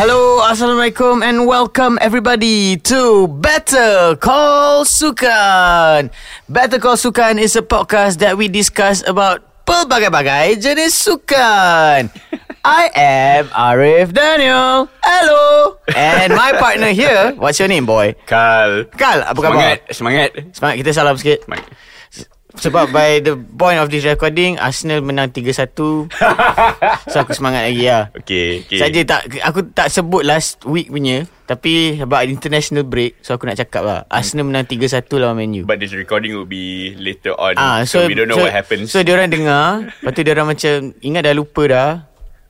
Hello, Assalamualaikum and welcome everybody to Better Call Sukan. Better Call Sukan is a podcast that we discuss about pelbagai-bagai jenis sukan. I am Arif Daniel. Hello. And my partner here, what's your name boy? Kal Kal, apa khabar? Semangat Semangat Semangat kita salam sikit. Semangat Sebab by the point of this recording Arsenal menang 3-1 So aku semangat lagi lah Okay, okay. Saja tak Aku tak sebut last week punya Tapi Sebab international break So aku nak cakap lah. Arsenal menang 3-1 lawan Man U. But this recording will be later on Ah, so, we don't know so, what happens. So diorang dengar Lepas tu diorang macam Ingat dah lupa dah.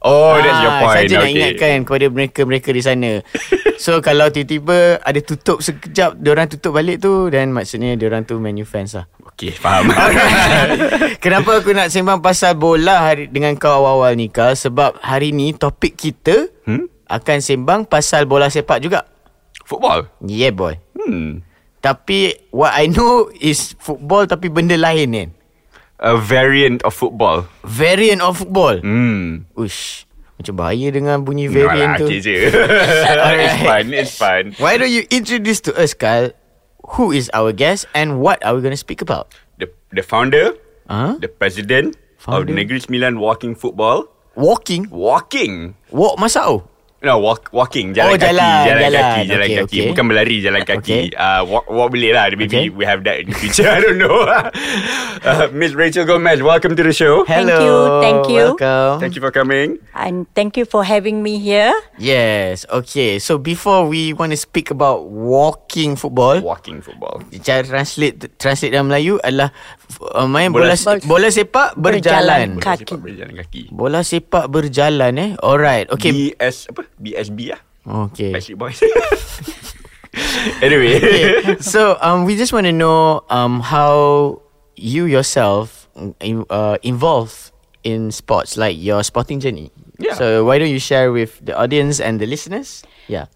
Oh that's your Ah, point. Saja nak okay. ingatkan Kepada mereka-mereka di sana. So kalau tiba-tiba Ada tutup sekejap Diorang tutup balik tu Dan maksudnya Diorang tu Man U fans lah Okay faham. Kenapa aku nak sembang pasal bola hari dengan kau awal-awal ni Kal Sebab hari ni topik kita Hmm? Akan sembang pasal bola sepak juga. Football? Yeah boy. Hmm. Tapi what I know is football tapi benda lain kan A variant of football. Variant of football? Hmm. Ush Macam bahaya dengan bunyi No variant lah, tu. okay je. It's fun It's fun Why don't you introduce to us Kal Who is our guest and what are we going to speak about? The the founder Huh? The president Of Founder? Negeri Sembilan Walking Football Walking? Walking Walk masao? No, walk, walking Jalan Oh, kaki jalan, Jalan, jalan. kaki Jalan Okay, kaki okay. Bukan berlari Jalan kaki Okay. uh, walk, walk boleh lah Maybe Okay. we have that in the future I don't know uh, Miss Rachel Gomez Welcome to the show Thank Hello. you, thank you. Welcome. Thank you for coming And thank you for having me here. Yes, okay. So before we want to speak about walking football, Walking football cara translate translate dalam Melayu adalah uh, main bola Bola- bola, bola sepak berjalan. Berjalan. Bola Kaki. sepak berjalan kaki Bola sepak berjalan eh. Alright. Okay. BS apa? BSB lah okay. Backstreet Boys Anyway okay. So um we just want to know um how you yourself in, uh, involved in sports like your sporting journey. Yeah. So why don't you share with the audience and the listeners? Yeah.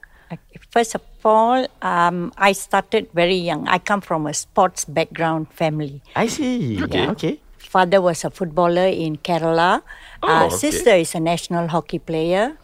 First of all, um, I started very young. I come from a sports background family. I see. Okay. Okay. Father was a footballer in Kerala. Oh, uh, okay. Sister is a national hockey player.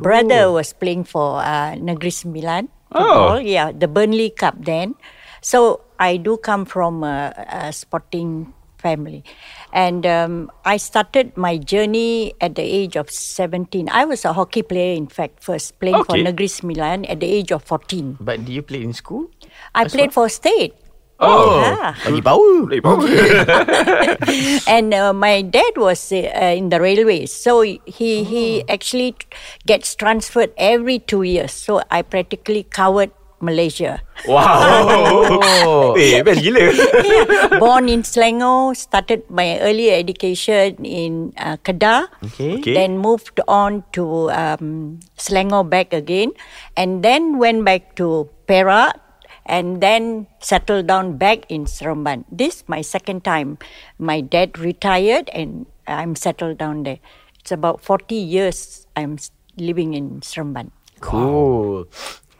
Brother was playing for uh, Negeri Sembilan. Oh. Football. Yeah, the Burnley Cup then. So I do come from a, a sporting family. And um, I started my journey at the age of 17. I was a hockey player, in fact, first playing for Okay. Negeri Sembilan at the age of 14. But do you play in school? I played for state. Oh Yeah. Lagi power. and uh, my dad was uh, in the railways so he he actually gets transferred every 2 years. So i practically covered malaysia. Wow. Oh. Eh best gila. Born in selangor started my early education in uh, kedah. Okay. Okay. then moved on to um, selangor back again. And then went back to perak and then settled down back in Seremban. This my second time. My dad retired and I'm settled down there. It's about 40 years I'm living in Seremban. Cool.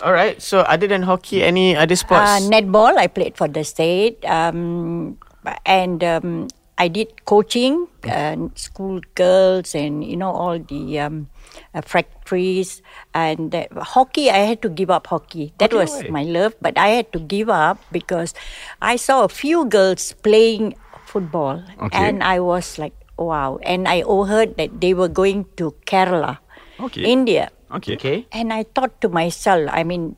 All right. So other than hockey, any other sports? Uh, netball, I played for the state. Um, and um, I did coaching, uh, school girls, and you know all the um, uh, factories. And uh, hockey, I had to give up hockey. That Okay, was why? my love, but I had to give up because I saw a few girls playing football, Okay. and I was like, wow. And I overheard that they were going to Kerala, Okay. India. Okay okay. And I thought to myself, I mean,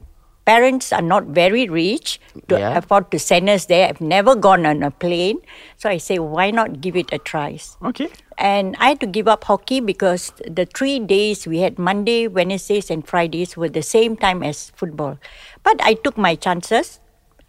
parents are not very rich to Yeah. afford to send us there. I've never gone on a plane. So I say, why not give it a try? Okay And I had to give up hockey because the three days we had Monday, Wednesdays, and Fridays were the same time as football. But I took my chances.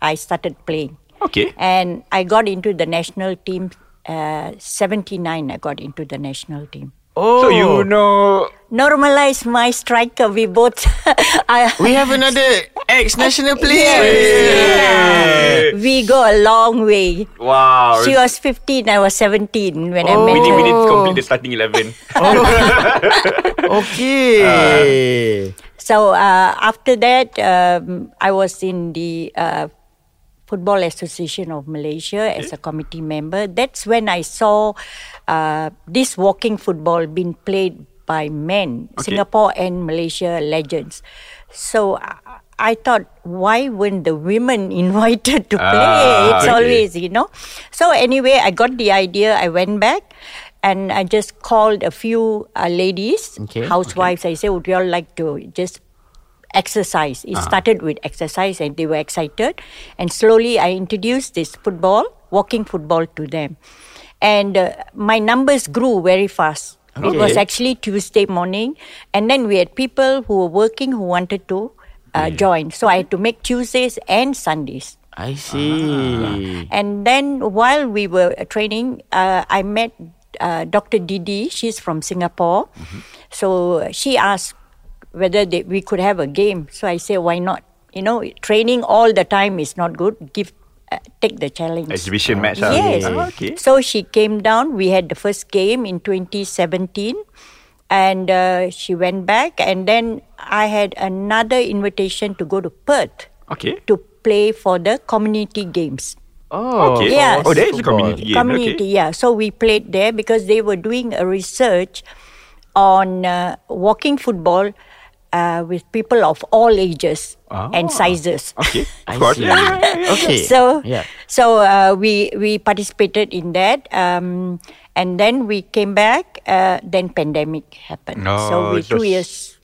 I started playing. Okay And I got into the national team. Uh, 79, I got into the national team. Oh. So you know Normala's my striker. We both. I, We have another ex-national player. Yeah. We go a long way. Wow She was 15, I was 17 when I Oh. met We need, we her. need to complete the starting 11 Okay. So uh, after that, um, I was in the uh, Football Association of Malaysia as a committee member. That's when I saw uh, this walking football being played by men, Okay. Singapore and Malaysia legends. So I, I thought, why weren't the women invited to play? Ah, it's okay. always, you know. So anyway, I got the idea. I went back. And I just called a few uh, ladies, Okay. housewives. I said, would you all like to just exercise. It started with exercise and they were excited. And slowly I introduced this football, walking football to them. And uh, my numbers grew very fast. It was actually Tuesday morning. And then we had people who were working who wanted to uh, join. So I had to make Tuesdays and Sundays. I see. And then while we were training, uh, I met uh, Dr. Didi. She's from Singapore. So she asked whether they, we could have a game. So I say, why not? You know, training all the time is not good. Give, uh, take the challenge. Exhibition match. ah. Yes. Okay. So she came down. We had the first game in 2017. And uh, she went back. And then I had another invitation to go to Perth Okay. to play for the community games. Oh, Okay. Yes. Oh, there is a community game. Community, Okay. yeah. So we played there because they were doing a research on uh, walking football uh, with people of all ages and Ah. sizes. Okay. I Of course. Yeah. Okay. So, yeah. so uh, we we participated in that, um, and then we came back. Uh, then pandemic happened. No, so we two years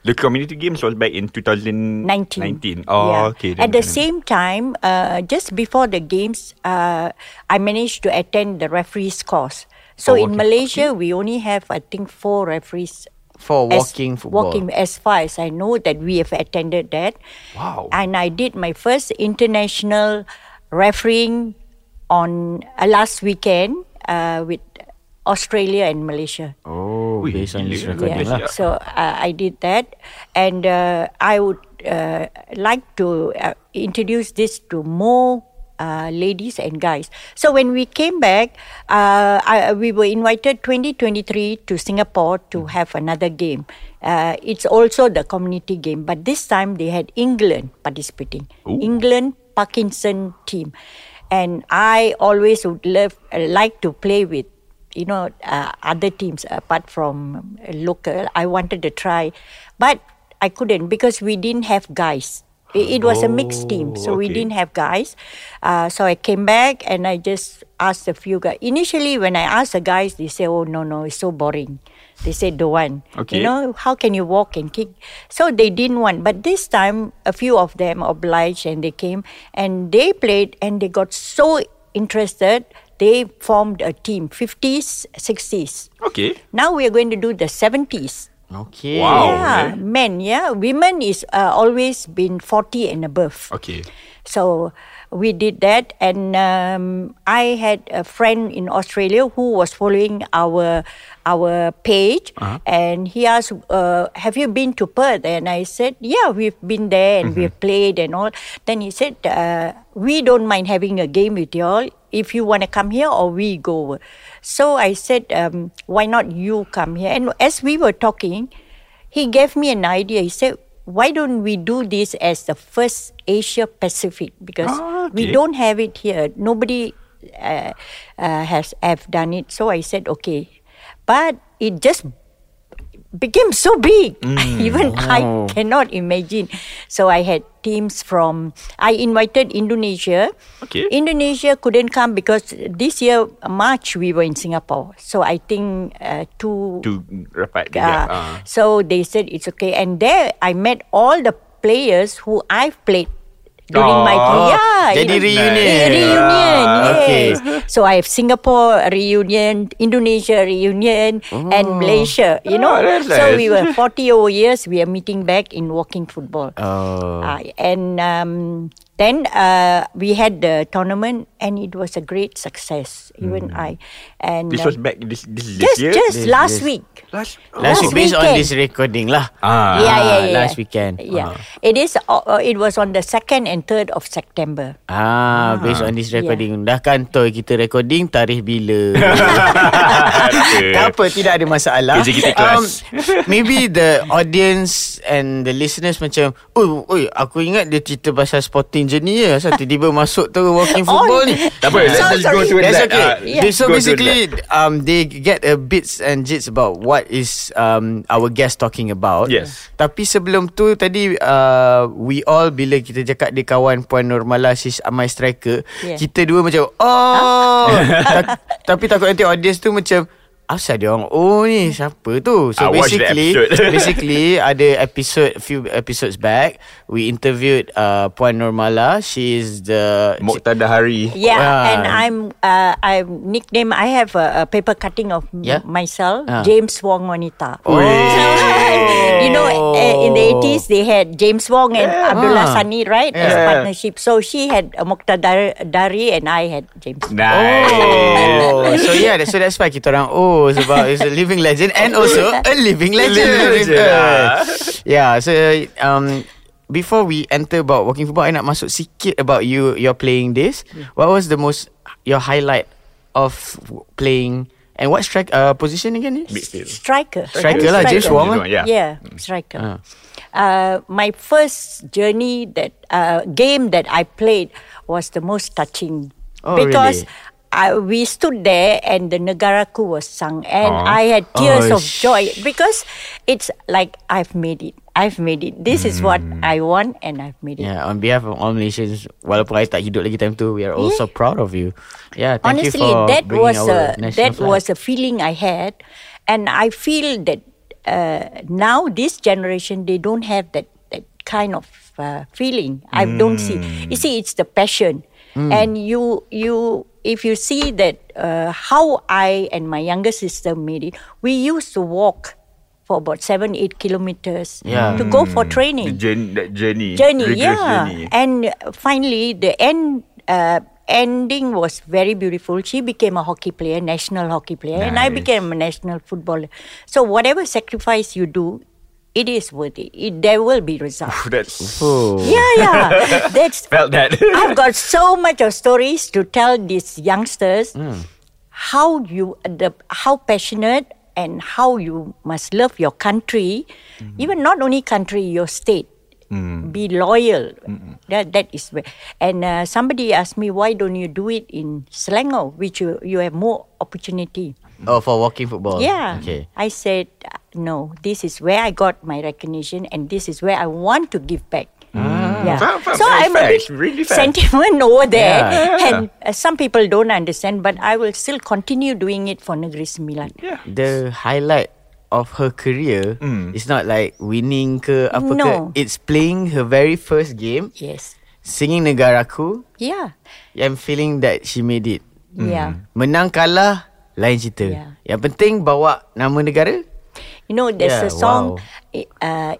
The community games was back in 2019. 19. Oh, Yeah. okay. At the same time, uh, just before the games, uh, I managed to attend the referee's course. So Oh, in okay. Malaysia, we only have, I think, four referees. For as- walking football. Walking, as far as I know, that we have attended that. Wow. And I did my first international refereeing on uh, last weekend uh, with Australia and Malaysia. Oh, Ui, based on this gila. recording Yeah. lah. So uh, I did that, and uh, I would uh, like to uh, introduce this to more. Uh, ladies and guys. So when we came back, uh, I, we were invited 2023 to Singapore to have another game. Uh, it's also the community game, but this time they had England participating. England Parkinson team, and I always would love like to play with you know, uh, other teams apart from local. I wanted to try, but I couldn't because we didn't have guys. It, it was a mixed team, so we didn't have guys. Uh, so I came back and I just asked a few guys. Initially, when I asked the guys, they say, "Oh no, no, it's so boring." They said, "Don't want." Okay. You know, how can you walk and kick? So they didn't want. But this time, a few of them obliged and they came and they played and they got so interested. They formed a team, 50s, 60s. Okay. Now we are going to do the 70s. Okay. Wow. yeah, okay. men, yeah. Women is uh, always been 40 and above. Okay. So we did that, and um, I had a friend in Australia who was following our our page, and he asked, uh, "Have you been to Perth?" And I said, "Yeah, we've been there and we've played and all." Then he said, uh, "We don't mind having a game with y'all if you want to come here, or we go." over." So I said, um, "Why not you come here?" And as we were talking, he gave me an idea. He said, why don't we do this as the first Asia Pacific? Because Ah, we okay. don't have it here. Nobody uh, uh, has have done it. So I said, okay. But it just became so big. Even I cannot imagine. So I had teams from, I invited Indonesia. Okay. Indonesia couldn't come because this year, March, we were in Singapore. So I think uh, two To rapat. uh, Yeah. ah. So they said it's okay. And there I met all the players who I've played during my Oh, yeah. jadi it- reunion. Yeah, reunion. Ah, yes. okay. So I have Singapore reunion, Indonesia reunion, and Malaysia. You know. Oh, that's so nice. we were forty over years. We are meeting back in walking football. Oh. Uh, and um, then uh, we had the tournament, and it was a great success. Even I. And Hmm. This uh, was back this this is just this year. just This- last this- week. last Last Last week based on weekend. this recording lah. Ah. yeah, yeah, yeah. last weekend. Yeah, it is. Uh, uh, it was on the second and third of September. Ah, based on this recording. Dah kantoi kita recording tarikh bila. tak apa, tidak ada masalah. Um, Kerja kita kelas. maybe the audience and the listeners macam, oh, oi, aku ingat dia cerita pasal Sporting je Asal tiba-tiba masuk tu Walking football ni Tak apa, let's So just go to That's that. okay. Uh, Yeah. So go basically, um, they get a bits and jits about what is um our guest talking about. Yes. Tapi sebelum tu tadi, uh, we all bila kita cakap dia kawan Puan Normala, she's my striker. Yeah. Kita dua macam oh. Ta- tapi takut nanti audience tu macam. Asal dia orang Oh ni siapa tu So I basically. Basically Ada episode Few episodes back We interviewed uh, Puan Normala She is the Moktada Hari. Yeah, Wow. and I'm uh, I'm nickname. I have a, a paper cutting of m- Yeah. myself, Ah. James Wong Wanita. Oh. you know, uh, in the 80s they had James Wong and Abdullah Ah. Sani, right, as Yeah. partnership. So she had uh, Muqtada Dari and I had James. Nice. Oh, so yeah, so that's why kita orang oh sebab it's a living legend and also a living legend. Ah. yeah, so um before we enter about walking football, I nak masuk sikit about you you're playing this. What was the most your highlight of playing and what strike uh, position again? Midfield. Striker. Striker lah, James Wong. Yeah. Yeah, striker. Ah. Uh, my first journey that uh, game that I played was the most touching Oh, because really? I, we stood there and the Negaraku was sung and Aw. I had tears Oh, of joy because it's like I've made it. I've made it. This is what I want and I've made it. Yeah, on behalf of all Malaysians, walaupun I tak hidup lagi time tu, we are also proud of you. Yeah, thank Honestly, you for that was a that flag. was a feeling I had, and I feel that uh, now this generation they don't have that that kind of uh, feeling. I don't see. You see, it's the passion, and you you if you see that uh, how I and my younger sister made it. We used to walk for about seven eight kilometers Yeah. to go for The training journey, that journey. journey rigorous yeah Journey. and finally the end uh, ending was very beautiful she became a hockey player national hockey player and i became a national footballer so whatever sacrifice you do it is worth it, it there will be results That's Oh. yeah yeah that's felt that. I've got so much of stories to tell these youngsters hmm. how you the how passionate and how you must love your country, hmm. even not only country, your state. Hmm. Be loyal. That that is where. And uh, somebody asked me, why don't you do it in Selangor, which you you have more opportunity. Oh, for walking football. Yeah. Okay. I said, no, this is where I got my recognition and this is where I want to give back. Yeah. Faham, faham. So Very I'm a bit really sentiment over there. Yeah. And uh, some people don't understand, but I will still continue doing it for Negeri Sembilan. yeah. the highlight of her career Mm. is not like winning ke apa No. ke. It's playing her very first game, Yes. singing Negaraku. Yeah. I'm feeling that she made it. Yeah. Menang kalah lain cerita. Yeah. Yang penting bawa nama negara. You know, there's Yeah, a song, wow. uh,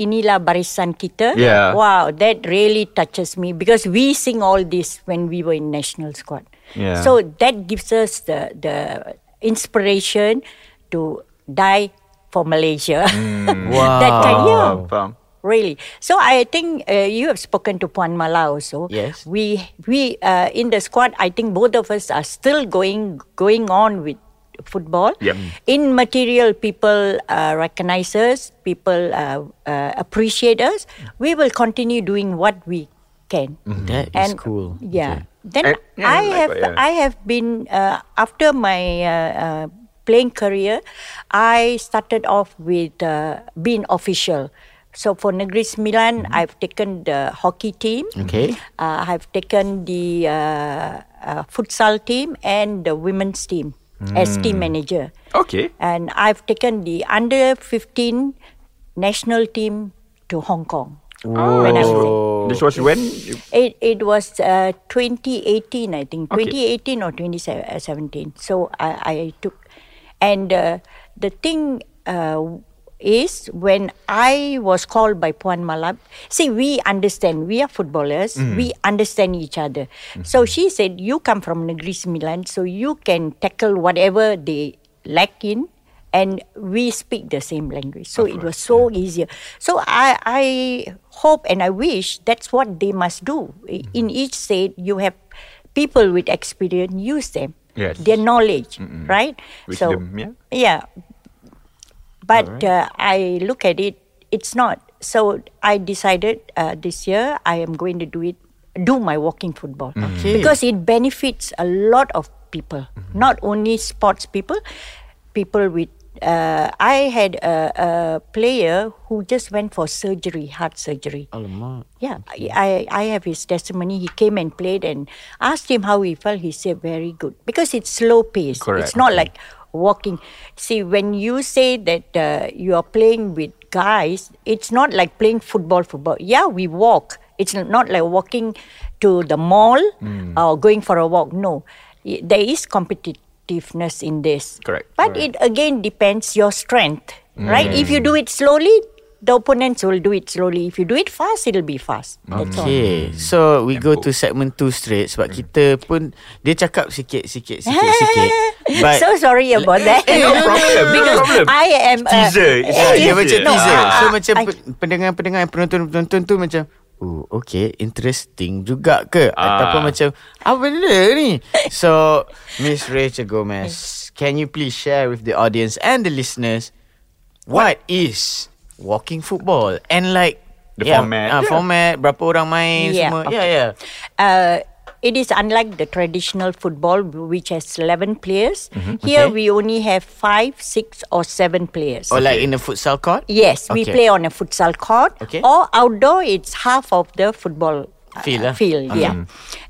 Inilah Barisan Kita. Yeah. Wow, that really touches me because we sing all this when we were in national squad. Yeah. So that gives us the, the inspiration to die for Malaysia. Wow. that kind, yeah. Faham. Really. So I think uh, you have spoken to Puan Mala also. Yes. We we uh, in the squad. I think both of us are still going going on with football. Yep. In material, people uh, recognize us. People uh, uh, appreciate us. We will continue doing what we can. That is cool. Yeah. Then And- yeah, I have what, yeah. I have been uh, after my uh, uh, playing career, I started off with uh, being official. So for Negeri Sembilan, Mm-hmm. I've taken the hockey team. Okay. Uh, I've taken the uh, uh, futsal team and the women's team as team Mm. manager. Okay. And I've taken the under 15 national team to Hong Kong. Was. This was when? It it was uh, 2018, I think, Okay. 2018 or 2017. So I, I took, and uh, the thing uh, is when I was called by Puan Mala. See, we understand. We are footballers. Mm. We understand each other. Mm-hmm. So she said, "You come from Negeri Sembilan, so you can tackle whatever they lack in." and we speak the same language. So it was so easier. So I, I hope and I wish that's what they must do. I- mm-hmm. In each state, you have people with experience, use them, Yes. their knowledge, right? Wisdom, yeah. yeah. But uh, I look at it, it's not. So I decided uh, this year I am going to do it do my walking football Okay. because it benefits a lot of people, not only sports people, people with. Uh, I had a, a player who just went for surgery, heart surgery. Alamak. Yeah, I, I have his testimony. He came and played and asked him how he felt. He said very good because it's slow pace. Correct, It's not okay. like walking. See, when you say that uh, you are playing with guys, it's not like playing football. Football. Yeah, we walk. It's not like walking to the mall Hmm. or going for a walk. No, there is competitiveness in this. Correct. But it again depends your strength, right? If Hmm. you do it slowly, the opponents will do it slowly. If you do it fast, it'll be fast. That's all. Okay, so we go to segment 2 straight sebab kita pun dia cakap sikit sikit sikit sikit. But so sorry about that. Eh, no problem, no because problem. I am a, Teaser, it's Yeah, dia teaser. macam No, teaser. ah, So ah, macam I- pe- pendengar-pendengar penonton-penonton tu macam Oh, okay, interesting juga ke? Ah. Ataupun macam, apa benda ni? So, Miss Rachel Gomez, can you please share with the audience and the listeners what is walking football? And like, The yeah, format. ah, Yeah. format, berapa orang main Yeah, semua. okay. Yeah, yeah. uh, it is unlike the traditional football, which has 11 players. Here Mm-hmm. Okay. we only have five, six, or seven players. Or like in a futsal court? Yes, we play on a futsal court. Okay. Or outdoor, it's half of the football uh, Field, ah? field yeah.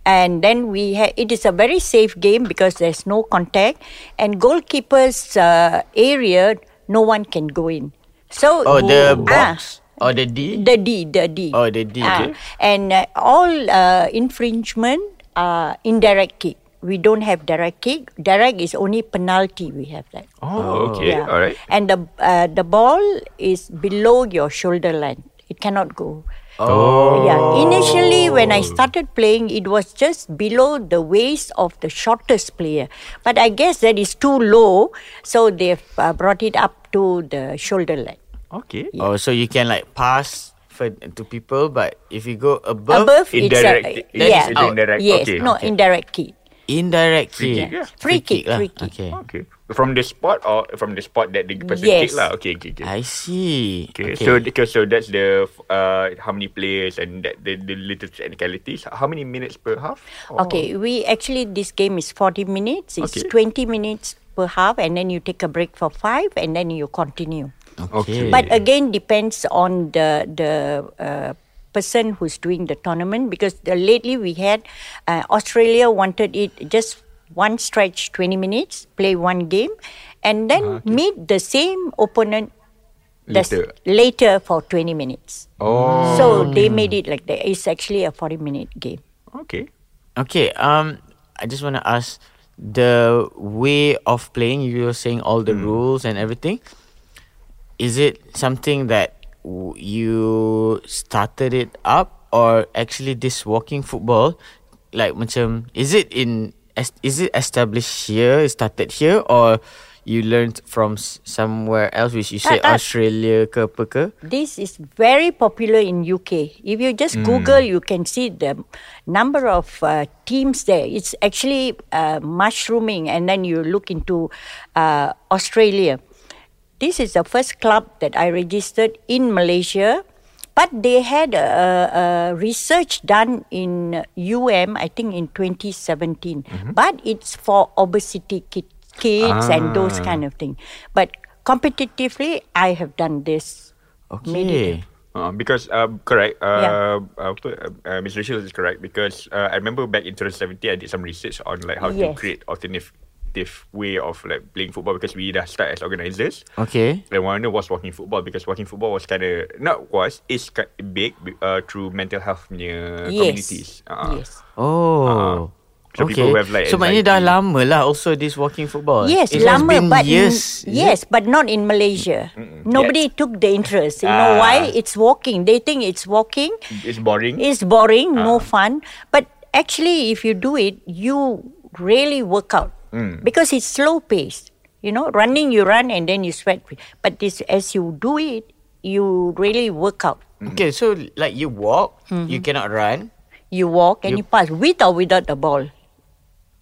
And then we ha- it is a very safe game because there's no contact, and goalkeeper's uh, area no one can go in. So Oh, the Ah, box? Or the D? the D, the D. Oh, the D, Ah, okay. And uh, all uh, infringement are indirect kick. We don't have direct kick. Direct is only penalty. We have that. Oh, okay. Yeah. All right. And the uh, the ball is below your shoulder line. It cannot go. Oh. Yeah. Initially, when I started playing, it was just below the waist of the shortest player. But I guess that is too low, so they've uh, brought it up to the shoulder line. Okay. Oh, so you can like pass for, to people, but if you go above, Above, Indirect it's a, That yeah, is indirect. Yes, Okay, no okay. indirect kick. indirect Free kick. kick, yeah. Free kick, lah. free kick. Okay. Okay. From the spot or from the spot that the person Yes. kick lah. Okay, okay, okay. I see. Okay, so because so that's the uh how many players and that the, the little technicalities. How many minutes per half? Or- Okay, we actually this game is forty minutes. It's Okay. twenty minutes per half, and then you take a break for five, and then you continue. Okay. But again, depends on the the uh, person who's doing the tournament because the, lately we had uh, Australia wanted it just one stretch, twenty minutes, play one game, and then meet the same opponent. Later. later for 20 minutes. Oh. So they made it like that. It's actually a 40 minute game. Okay. Okay. Um, I just want to ask the way of playing. You were saying all the rules and everything. Is it something that you started it up, or actually this walking football, like macam, is it in? Is it established here? Started here, or you learned from somewhere else, which you say tak. Australia ke apa ke? This is very popular in UK. If you just Google, you can see the number of uh, teams there. It's actually uh, mushrooming, and then you look into uh, Australia. This is the first club that I registered in Malaysia, but they had a, a research done in UM, I think in 2017. But it's for obesity kid, kids and those kind of thing. But competitively, I have done this. Made it. Okay. Uh, because um, correct, uh, Yeah. uh, betul, uh, uh, Rachel is correct because uh, I remember back in 2017 I did some research on like how to create alternative way of like playing football because we dah start as organisers. Okay. And one them was walking football because walking football was kind of not was is big uh, through mental health punya Yes. communities. Uh, Yes. Oh. So okay. people have, like, so maknanya dah lama lah also this walking football. Yes, it has lama, been but years. is yes, but not in Malaysia. Nobody took the interest. You know Ah. why? It's walking. They think it's walking. It's boring. It's boring, no Ah. fun. But actually, if you do it, you really work out Hmm. because it's slow paced. You know, running you run and then you sweat. But this, as you do it, you really work out. Okay, so like you walk, Mm-hmm. you cannot run. You walk and You- you, pass with or without the ball.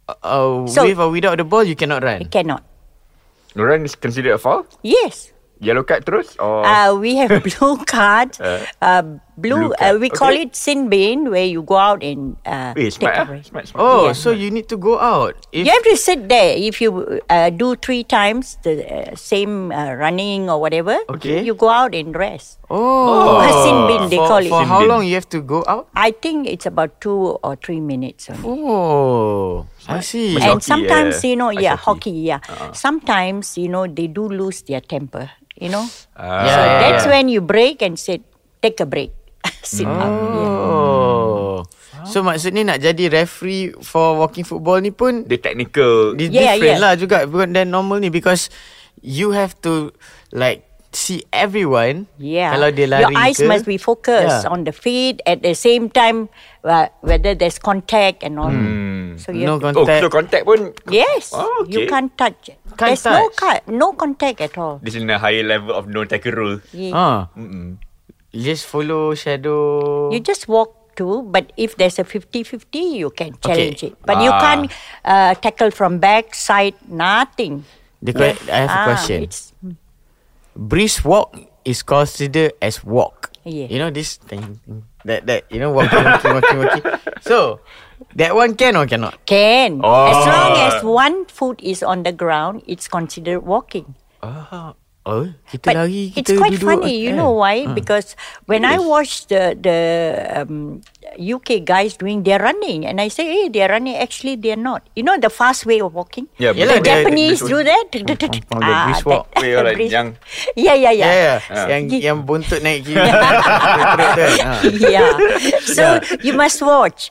Uh, So- with or without the ball, you cannot run. You cannot. Run is considered a foul. Yes. Yellow card terus or Uh, we have blue cards. Uh, Blue, Blue uh, card, we call it sin bin, where you go out and uh, take smart, a ah. break. smart, smart. Oh, Yeah. so you need to go out. If, You have to sit there. If you uh, do three times the uh, same uh, running or whatever, Okay. you go out and rest. Oh, A sin bin, they for, call it. For how long you have to go out? I think it's about two or three minutes only. Oh, I see. And hockey, sometimes yeah. you know Ice yeah hockey. hockey yeah sometimes you know they do lose their temper you know Ah. Yeah, so yeah, that's when you break and say take a break sit up yeah. Oh. So maksudnya nak jadi referee for walking football ni pun The technical. di- Yeah, different yeah. lah juga bukan than normal ni because you have to like see everyone. Yeah. Kalau dia lari Your eyes ke, must be focused Yeah. on the feet at the same time, uh, whether there's contact and all. Hmm. So you No to- Oh, contact. so contact pun. yes, Oh, you okay. can't touch. Can't there's no touch. cut, no contact at all. This is a higher level of no tackle rule. Yeah. Ah, Mm-mm. You just follow shadow. You just walk to, but if there's a 50-50, you can challenge it. But you Ah. can't uh, tackle from back, side, nothing. The que- I have a Ah, question. It's, Brisk walk is considered as walk. Yeah. You know this thing that that you know walking walking walking walking. So that one can or cannot? can. As Oh. long as one foot is on the ground, it's considered walking. Ah, oh kita But lari it's quite duduk, funny, you eh. know why? Because when I Yes. watch the the um, UK guys doing their running, and I say, hey, they're running. Actually, they're not. You know the fast way of walking. Yeah, Yalah, the dia- Japanese this do that. Oh, the brisk walk. Wait, alright, yang- Yeah, yeah, yeah. Yeah, yeah. Ah. Yang Ye- yang buntut naik kiri. Perut tu, ah. yeah. So you must watch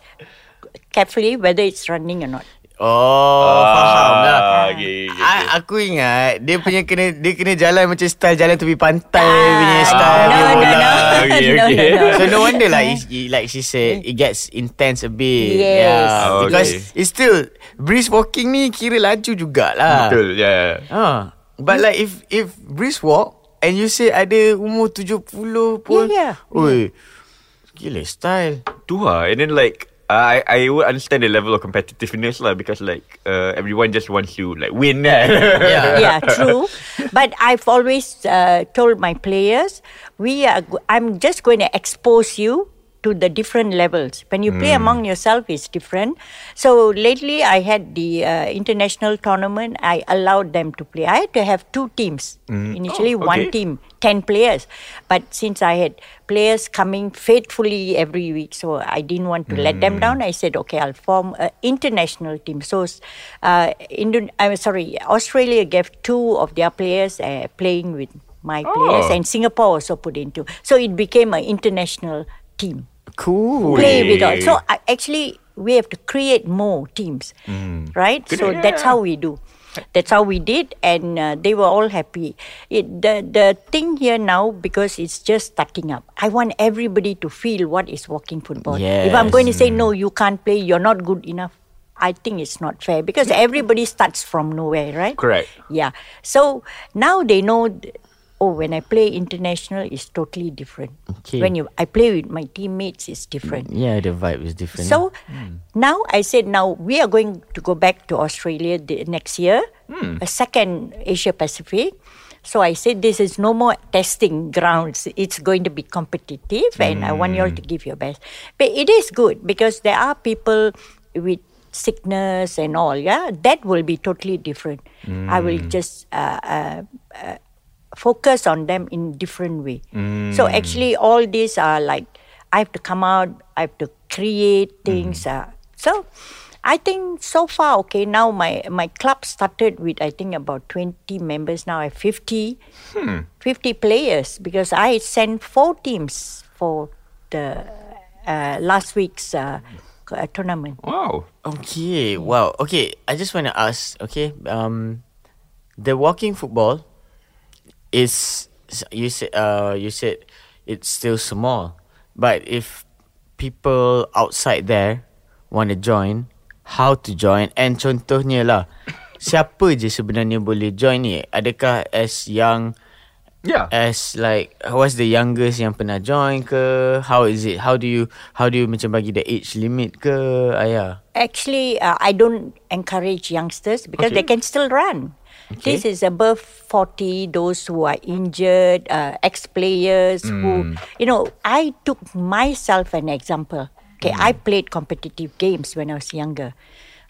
carefully whether it's running or not. Oh, faham lah. Ah, okay, okay, okay. I, aku ingat dia punya kena dia kena jalan macam style jalan tepi pantai Ah, punya style no, dia no, bola. no. Okay, no, okay. no, no. So no wonder lah it, it- like she said it gets intense a bit. Yes. Yeah, Oh, because okay. it's still brisk walking ni kira laju jugalah. Betul, yeah. Ah, but like if if brisk walk and you say ada umur 70 pun. Yeah, yeah. Oi. Gila style. Tu lah. And then like, I I would understand the level of competitiveness lah because like uh, everyone just wants to like win. Yeah. yeah, true. But I've always uh, told my players, we are. I'm just going to expose you to the different levels. When you play among yourself, it's different. So lately, I had the uh, international tournament. I allowed them to play. I had to have two teams. Initially, Oh, one okay. team, ten players. But since I had players coming faithfully every week, so I didn't want to let them down. I said, okay, I'll form an international team. So, uh, I'm sorry, Australia gave two of their players uh, playing with my players, Oh. and Singapore also put into. So it became an international team. Cool. Play with all. So uh, actually, we have to create more teams, right? Good so idea. that's how we do. That's how we did, and uh, they were all happy. It, the the thing here now because it's just starting up. I want everybody to feel what is walking football. If I'm going to say no, you can't play. You're not good enough. I think it's not fair because everybody starts from nowhere, right? Correct. Yeah. So now they know. Oh, when I play international, it's totally different. Okay. When you I play with my teammates, it's different. Yeah, the vibe is different. So now I said, now we are going to go back to Australia the next year, a second Asia Pacific. So I said, this is no more testing grounds. It's going to be competitive, and I want you all to give your best. But it is good because there are people with sickness and all. Yeah, that will be totally different. I will just. Uh, uh, uh, focus on them in different way so actually all these are like i have to come out i have to create things uh, so i think so far okay now my my club started with i think about 20 members now i have 50 50 players because i sent four teams for the uh, last week's uh, uh, tournament Wow. Okay, wow. Okay, I just want to ask. Okay, um, the walking football is you said uh you said it's still small, but if people outside there want to join, how to join? And contohnya lah, siapa je sebenarnya boleh join ni? Adakah as young Yeah. as like what's the youngest yang pernah join ke? How is it? How do you how do you macam bagi the age limit ke? Ayah. Actually, uh, I don't encourage youngsters because they can still run. This is above 40, those who are injured, uh, ex players who, hmm. you know, I took myself an example. Okay, hmm. I played competitive games when I was younger.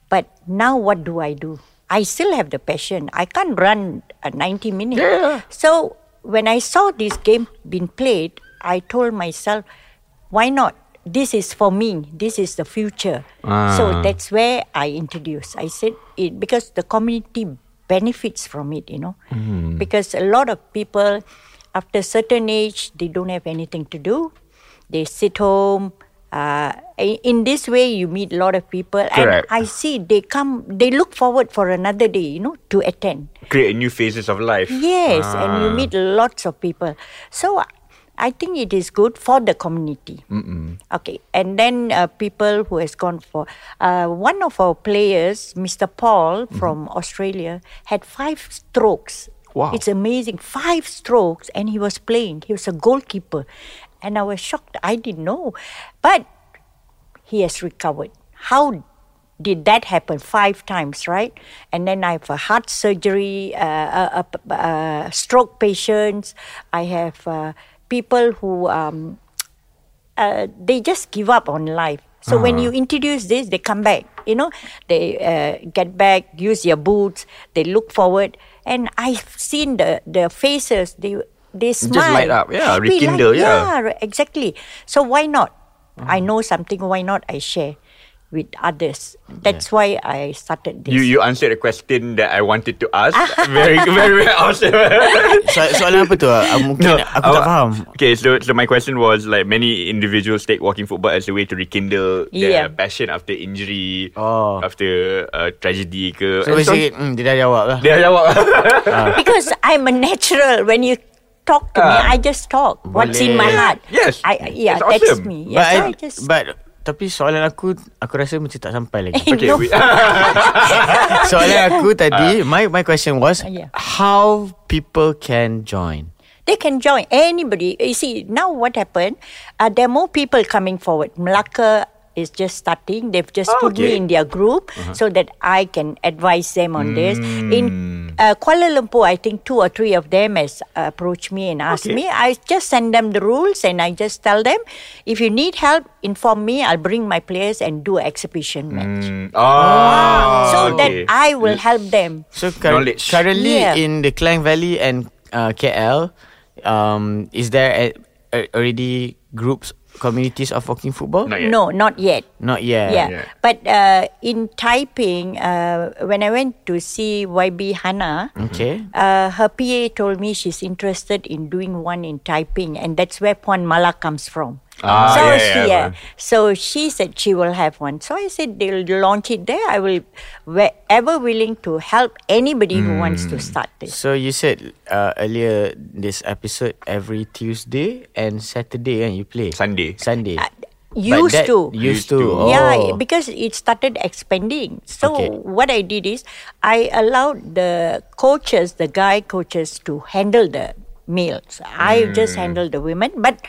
But now what do I do? I still have the passion. I can't run a 90 minutes. So when I saw this game being played, I told myself, why not? This is for me. This is the future. So ah. that's where I introduced. I said it because the community benefits from it, you know. Because a lot of people, after a certain age, they don't have anything to do. They sit home. Uh, in this way, you meet a lot of people, Correct. and I see they come. They look forward for another day, you know, to attend. Create new phases of life. Yes, and you meet lots of people. So I think it is good for the community. Okay, and then uh, people who has gone for uh, one of our players, Mr. Paul from Australia, had five strokes. Wow. It's amazing, five strokes, and he was playing. He was a goalkeeper, and I was shocked. I didn't know, but he has recovered. How did that happen? Five times, right? And then I have a heart surgery, uh, a, a, a stroke patients. I have uh, people who um, uh, they just give up on life. So when you introduce this, they come back. You know, they uh, get back, use your boots, they look forward, and I've seen the the faces. They they smile. Just light up, yeah, Happy, like- rekindle, yeah. yeah, exactly. So why not? I know something. Why not? I share with others. That's why I started this. You you answered a question that I wanted to ask. very very very awesome. So, soalan apa tu? Uh, mungkin aku tak uh, faham. Okay, so so my question was like many individuals take walking football as a way to rekindle Yeah. their passion after injury, Oh. after uh, tragedy ke. So And basically, hmm, dia dah jawab lah. dia jawab. because I'm a natural. When you talk to me, Ah. I just talk. What's in my heart? Yes. I yeah, It's that's awesome. me. But, Yes, I, I just but tapi soalan aku aku rasa macam tak sampai lagi. okay, No. soalan aku tadi, my my question was Yeah. how people can join. They can join anybody. You see, now what happened? Uh, there are more people coming forward. Malacca is just starting. They've just Oh, put me in their group so that I can advise them on this. Hmm. In uh, Kuala Lumpur, I think two or three of them has approached me and asked Okay. me. I just send them the rules and I just tell them, if you need help, inform me. I'll bring my players and do an exhibition match. Mm, oh, So okay. that I will help them. So cur- currently Yeah. in the Klang Valley and uh, KL, um, is there a, a, already groups communities of walking football? Not. No, not yet. Not yet. Yeah. Yeah. But uh, in Taiping, uh, when I went to see YB Hana, Okay. uh, her PA told me she's interested in doing one in Taiping, and that's where Puan Mala comes from. Ah, so yeah, she, yeah, yeah. So she said she will have one. So I said they'll launch it there. I will wherever willing to help anybody who wants to start this. So you said uh, earlier this episode every Tuesday and Saturday and you play Sunday. Sunday. Uh, used that- to. Used Used to. to. Oh. Yeah, because it started expanding. So Okay. what I did is I allowed the coaches, the guy coaches, to handle the males. I just handle the women, but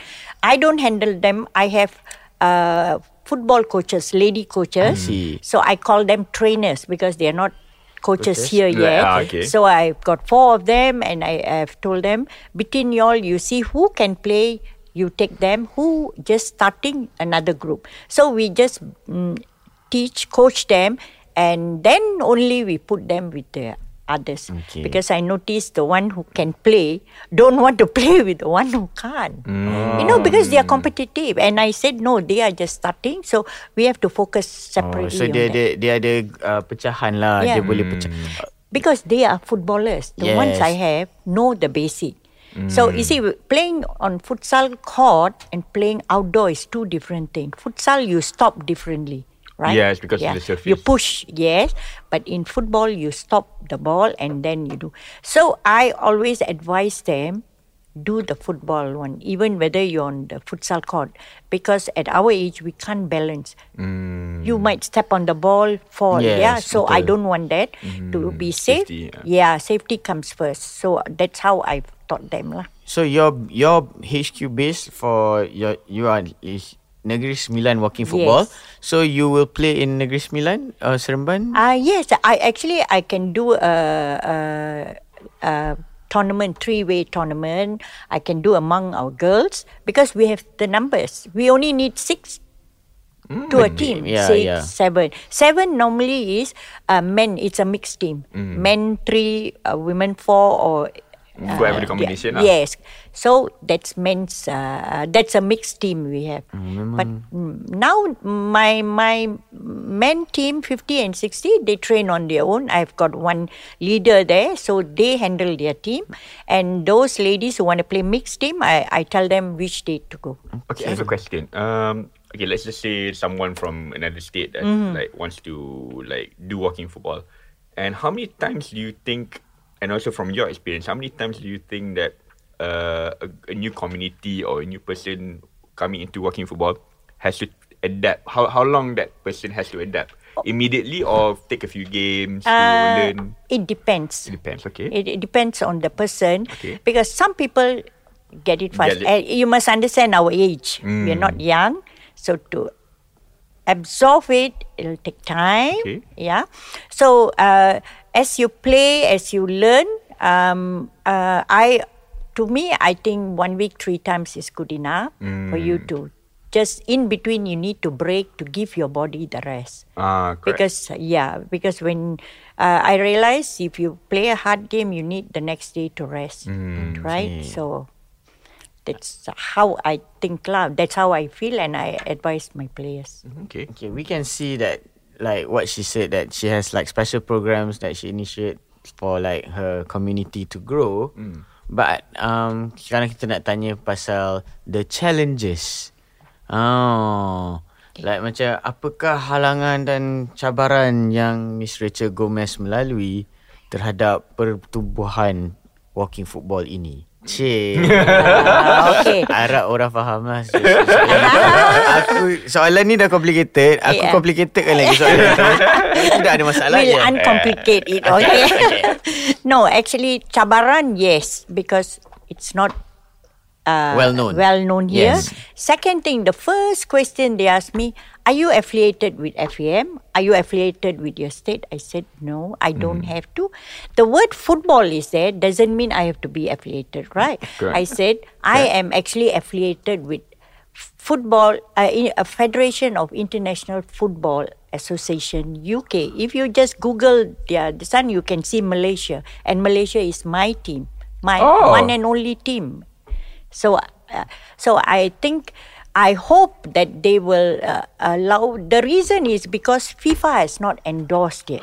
I don't handle them. I have uh, football coaches, lady coaches. see. So I call them trainers because they are not coaches, Coaches? here yet. ah, okay. So I've got four of them, and I have told them between y'all, you see who can play. You take them. Who just starting another group. So we just mm, teach, coach them, and then only we put them with the others. Okay. Because I noticed the one who can play don't want to play with the one who can't. You know, because they are competitive. And I said no, they are just starting. So we have to focus Oh, separately. so on dia, dia, dia ada uh, pecahan lah. Yeah. Dia boleh pecah. because they are footballers. The ones I Yes. have know the basic. So you see, playing on futsal court and playing outdoor is two different things. Futsal you stop differently, right? Yes, because of the surface. You push, yes, but in football you stop the ball and then you do. So I always advise them do the football one, even whether you're on the futsal court, because at our age we can't balance. Mm. You might step on the ball, fall. Yes, yeah, so I don't want that mm. to be safe. Safety, yeah. safety comes first. So that's how I've taught them lah. So your your HQ base for your you are is Negeri Sembilan Walking Football. Yes. So you will play in Negeri Sembilan, uh, Seremban? Uh, yes, I actually I can do a, a, a tournament, three-way tournament. I can do among our girls because we have the numbers. We only need six to a team. Yeah, Six, yeah. seven. Seven normally is uh, men. It's a mixed team. Mm. Men three, uh, women four, or Whatever the yeah, combination lah. Yes. So that's men's. Uh, that's a mixed team we have. Mm, but mm, now my my men team fifty and sixty they train on their own. I've got one leader there, so they handle their team. And those ladies who want to play mixed team, I I tell them which day to go. Okay, I have a question. Um, okay, let's just say someone from another state that Mm-hmm. like wants to like do walking football, and how many times do you think, and also from your experience, how many times do you think that uh, a, a new community or a new person coming into walking football has to adapt? How how long that person has to adapt? Immediately or take a few games to Uh, learn? it depends. It depends. Okay. It, it depends on the person Okay. because some people get it fast. Get it. You must understand our age. We are not young, so to absorb it, it'll take time. Okay. Yeah. So uh, as you play, as you learn, um, uh, I to me, I think one week three times is good enough for you to. Just in between, you need to break to give your body the rest. Ah, correct. Because yeah, because when uh, I realize if you play a hard game, you need the next day to rest, right? So that's how I think, lah. That's how I feel, and I advise my players. okay. Okay, we can see that like what she said that she has like special programs that she initiate for like her community to grow. But um sekarang kita nak tanya pasal the challenges. Oh. Like macam apakah halangan dan cabaran yang Miss Rachel Gomez melalui terhadap pertubuhan walking football ini? Cik. Ah, okay. Harap orang faham lah Aku Soalan ni dah complicated Aku Yeah. complicated kan lagi soalan tu Tidak ada masalah We'll je uncomplicate it, okay? no, actually, cabaran, yes, because it's not uh, Well known. Well known here. Yes. Second thing, the first question they asked me, "Are you affiliated with FAM? Are you affiliated with your state?" I said, "No, I don't have to." The word football is there doesn't mean I have to be affiliated, right? Correct. I said I am actually affiliated with football uh, a federation of international football association uk if you just google their this one you can see malaysia and malaysia is my team my Oh. one and only team so uh, so i think I hope that they will uh, allow. The reason is because FIFA has not endorsed it.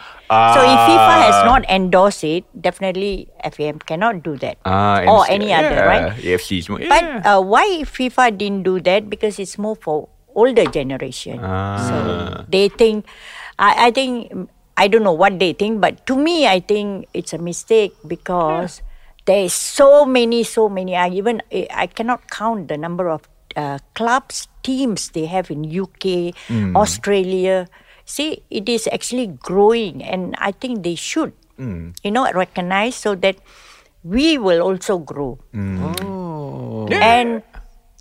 so if FIFA has Ah. not endorsed it, definitely FAM cannot do that, Ah, or MC any other, right? yeah, AFC. But Yeah. uh, why FIFA didn't do that? Because it's more for older generation. So they think, I, I think, I don't know what they think, but to me, I think it's a mistake because there is so many, so many. I even I cannot count the number of uh, clubs, teams they have in UK, Australia. See, it is actually growing, and I think they should, you know, recognize so that we will also grow Oh. and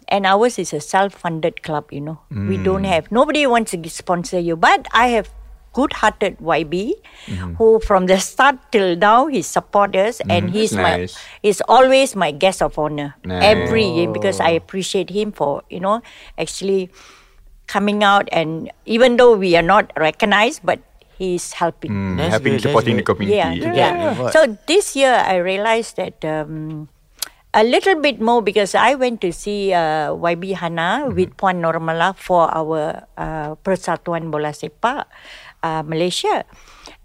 and ours is a self-funded club you know we don't Mm. have nobody wants to sponsor you but i have good-hearted yb Mm-hmm. who from the start till now he support us and he's my nice. he's always my guest of honor Nice. every year because i appreciate him for you know actually coming out and even though we are not recognized but he's helping Mm, That's helping good, that's supporting the community. yeah, to yeah. get. So this year I realized that um, a little bit more because I went to see uh, YB Hannah with Puan Normala for our uh, Persatuan Bola Sepak uh, Malaysia.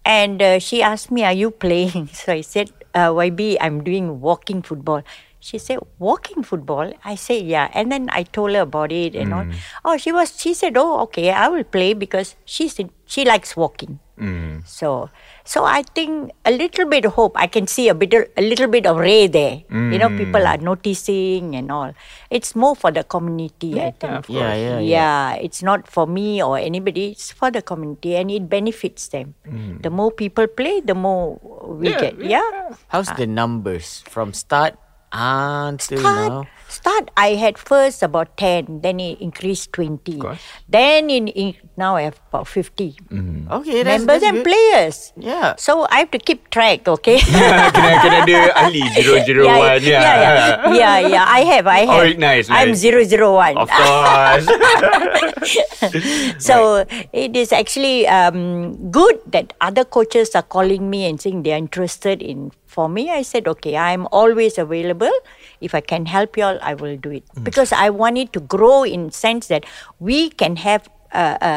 And uh, she asked me, Are you playing? So I said, uh, YB, I'm doing walking football. She said, walking football? I said, yeah. And then I told her about it and all. Oh, she was, she said, oh, okay, I will play because she's, she likes walking. Mm. So, so I think a little bit of hope. I can see a bit, a little bit of ray there. You know, people mm. are noticing and all. It's more for the community. I think. Yeah, yeah, yeah. Yeah, it's not for me or anybody. It's for the community, and it benefits them. Mm. The more people play, the more we get. Yeah. How's the numbers from start Until Start, now. Start. I had first about ten, then it increased twenty. course. Then in, in now I have about fifty Okay, that's, members that's and good. players. Yeah. So I have to keep track. Okay. kena kena ada ahli zero zero yeah, one. yeah, yeah, yeah, yeah, yeah. I have, I Oh, have. nice, I'm nice. zero zero one. Of course. so it is actually um, good that other coaches are calling me and saying they're interested in for me i said okay i'm always available if i can help you all i will do it mm. because i want it to grow in sense that we can have a, a,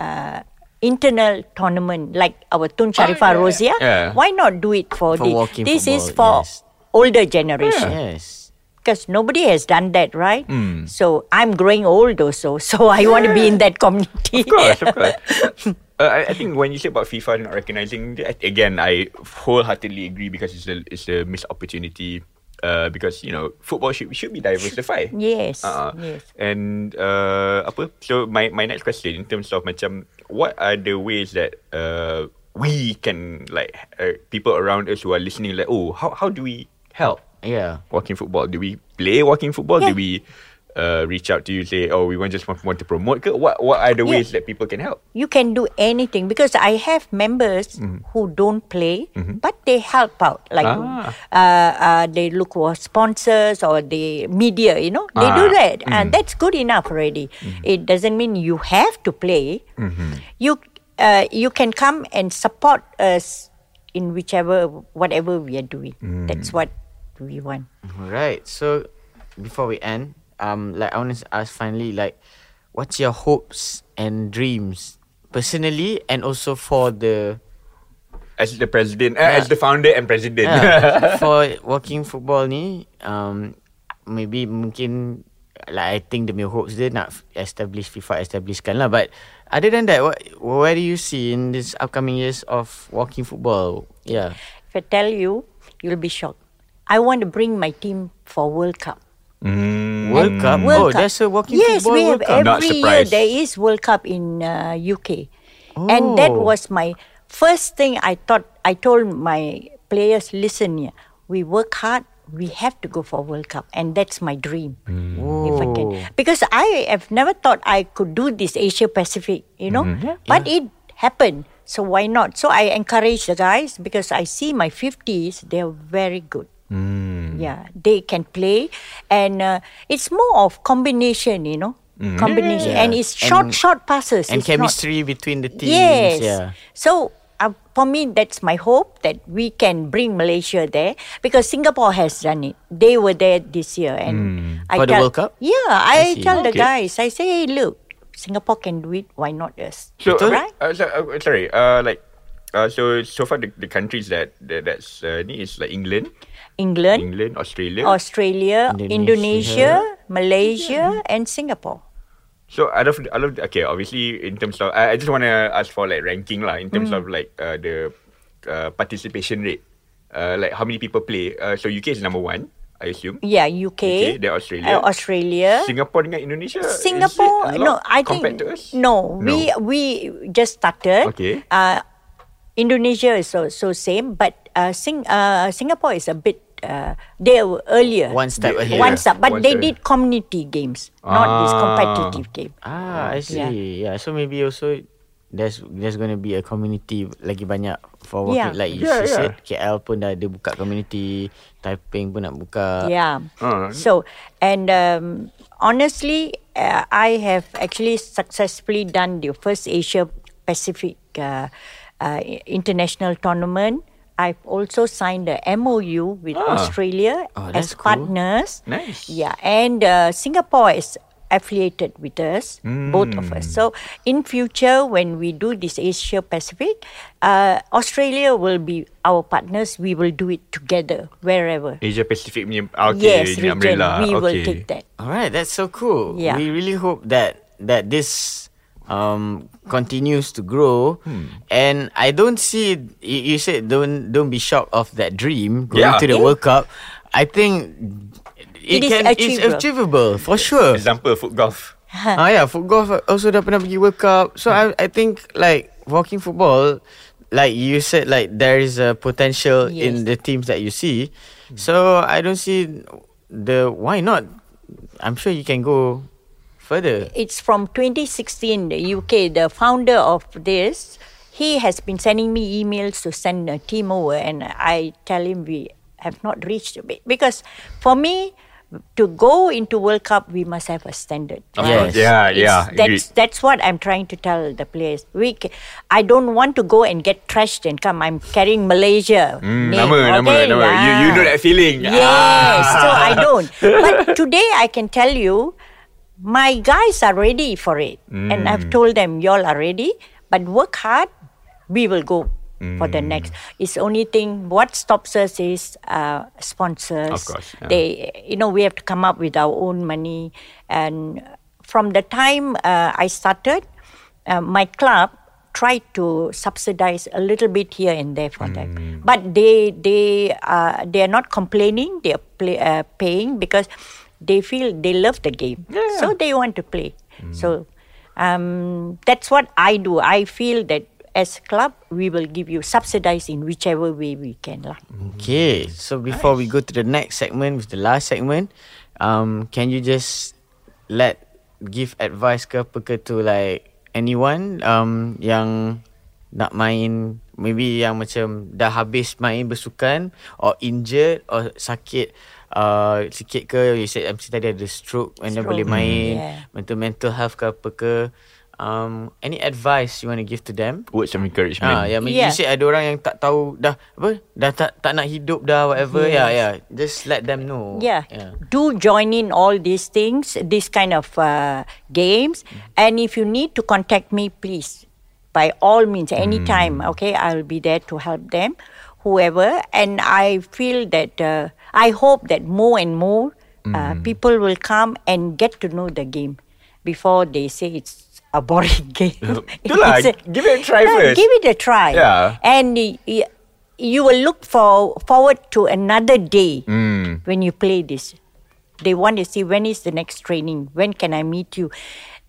a internal tournament like our tun ah, Sharifah yeah, Rodziah yeah. why not do it for, For the walking this is for yes. older generation Yes. Because nobody has done that, right? Hmm. So I'm growing old also, so I want to be in that community. Of course, of course. Uh, I, I think when you say about FIFA not recognizing, that, again, I wholeheartedly agree because it's a it's a missed opportunity. Uh, because you know football should should be diversified. Yes, Uh, yes. And uh, apa? So my my next question in terms of macam what are the ways that uh, we can like uh, people around us who are listening like oh how how do we help Yeah. walking football? Do we play walking football? Do we uh, reach out to you say oh we want just want, want to promote? What what are the Yeah. ways that people can help? You can do anything because I have members who don't play, but they help out. Like Ah. uh, uh, they look for sponsors or the media. You know, they do Ah, that, and that's good enough already. It doesn't mean you have to play. You uh, you can come and support us in whichever whatever we are doing. That's what we want. Right. So before we end, um, like I want to ask finally, like, what's your hopes and dreams personally, and also for the As the president, uh, as the founder and president. yeah, for walking football ni, um, maybe mungkin like I think the punya hopes dia nak establish FIFA establishkan lah. But other than that, what where do you see in this upcoming years of walking football? Yeah. If I tell you, you'll be shocked. I want to bring my team for World Cup. Mm. World Cup. World oh, Cup. there's a walking yes, football we World have Cup. Every year there is World Cup in uh, UK, and that Oh. was my first thing. I thought I told my players, listen here, we work hard. We have to go for World Cup, and that's my dream. If I can, Oh. because I have never thought I could do this Asia Pacific, you know, Mm-hmm. but it happened. So why not? So I encourage the guys because I see my fifties; they're very good. Mm. Yeah, they can play, and uh, it's more of combination, you know, combination, Yeah. and it's short, And- short passes and It's not- chemistry between the teams. Yes. Yeah. So uh, for me, that's my hope that we can bring Malaysia there because Singapore has done it. They were there this year, and I For the tell- World Cup? Yeah, I I, see. tell the guys, I say, hey, look, Singapore can do it. Why not us? So, uh, right? uh, so, uh, sorry, uh, like, uh, so so far the, the countries that, that that's uh, ni is like England, England, England, Australia. Australia, Indonesia. Indonesia, Malaysia, and Singapore. so out of the- out of okay, obviously in terms of I, I just want to ask for like ranking lah in terms of like uh, the uh, participation rate, uh, like how many people play. Uh, so UK is number one, I assume. Yeah, UK, Okay, then Australia. uh, Australia. Singapore dengan Indonesia. is it Singapore, a no, I think compared to us? no. We we just started. Okay. Uh, Indonesia is so so same, but uh, Sing uh, Singapore is a bit. Uh, they were earlier. One step Yeah. ahead. One step, but One they step. did community games, not this Ah. competitive game. Ah, I see. Yeah. So maybe also there's there's going to be a community lagi banyak for walking Yeah. like you Yeah, said KL pun dah ada buka community, Taiping pun nak buka. Yeah. Ah. So, and um, honestly, uh, I have actually successfully done the first Asia Pacific uh, uh, international tournament. I've also signed a MOU with Ah. Australia Oh, as that's cool. partners. Nice. Yeah, and uh, Singapore is affiliated with us, both of us. So in future, when we do this Asia Pacific, uh, Australia will be our partners. We will do it together wherever. Asia Pacific punya okay, yes, region. umbrella. We will take that. All right, that's so cool. Yeah. We really hope that that this um continues to grow and I don't see you, you said don't don't be shocked of that dream going Yeah. to the Yeah. World Cup. I think it, It is can it's achievable. achievable for sure. Example foot golf. ah yeah, foot golf also dah pernah pergi World Cup. So I I think like walking football like you said, like there is a potential Yes. in the teams that you see. So I don't see the why not. I'm sure you can go further. It's from 2016, the UK, the founder of this, he has been sending me emails to send a team over, and I tell him we have not reached a bit. Because for me, to go into World Cup, we must have a standard. Of Yes. course. Yeah, It's- yeah. That's that's what I'm trying to tell the players. We, I don't want to go and get trashed and come. I'm carrying Malaysia. Mm, name, nama, nama, okay? nama. You, you know that feeling. Yes, Ah. so I don't. But today I can tell you, my guys are ready for it. And Mm. I've told them, y'all are ready, but work hard, we will go for the Mm. next. It's only thing, what stops us is uh, sponsors. Of course, yeah. They, you know, we have to come up with our own money. And from the time uh, I started, uh, my club tried to subsidize a little bit here and there for them. Mm. But they they uh, they are not complaining. They are play, uh, paying because they feel they love the game, so they want to play. So um, that's what I do. I feel that as club we will give you subsidize in whichever way we can lah. Okay, so before we go to the next segment, with the last segment, um, can you just let give advice ke apa ke to like anyone um yang nak main maybe yang macam dah habis main bersukan or injured or sakit uh, sikit ke you said MC tadi ada stroke when dia Stroke, boleh main yeah. mental mental health ke apa ke um any advice you want to give to them Words of encouragement. Ah, yeah, Yeah. you say ada orang yang tak tahu dah apa dah tak tak nak hidup dah whatever. Yeah, yeah. Just let them know. Yeah. yeah. Do join in all these things, this kind of uh, games. And if you need to contact me, please, by all means, anytime, okay, I'll be there to help them, whoever. And I feel that, uh, I hope that more and more uh, people will come and get to know the game before they say it's a boring game. Betul lah. It's a- Give it a try first. Give it a try. Yeah. And y- you will look for forward to another day Mm. when you play this. They want to see when is the next training? When can I meet you?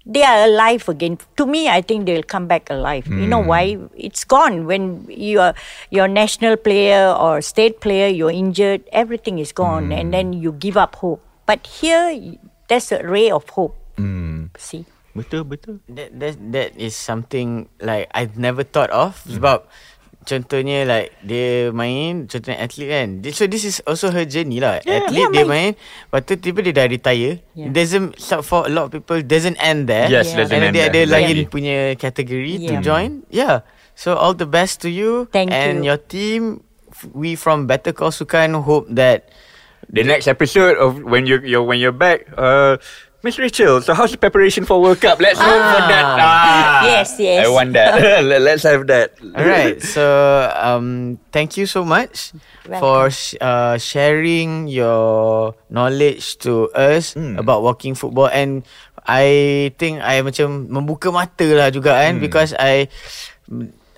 They are alive again. To me, I think they'll come back alive. You know why? It's gone when you are your national player or state player. You're injured. Everything is gone, and then you give up hope. But here, there's a ray of hope. See. Betul, betul. That that that is something like I've never thought of sebab contohnya like dia main contohnya atlet kan. So this is also her journey lah. Yeah, atlet yeah, dia main. main, lepas tu tiba dia dah retire. Yeah. It doesn't so for a lot of people doesn't end there. Yes, Yeah. doesn't And then end dia ada there. lain Exactly. punya category to Yeah. join. Yeah. So all the best to you Thank and you. your team. We from Better Call Sukan hope that The next episode of when you you're when you're back, uh, Miss Rachel. So how's the preparation for World Cup? Let's go for that. Ah, Yes, yes. I want that. Let- Let's have that. All right. So, um, thank you so much for sh- uh, sharing your knowledge to us about walking football and I think I macam membuka mata lah juga kan because I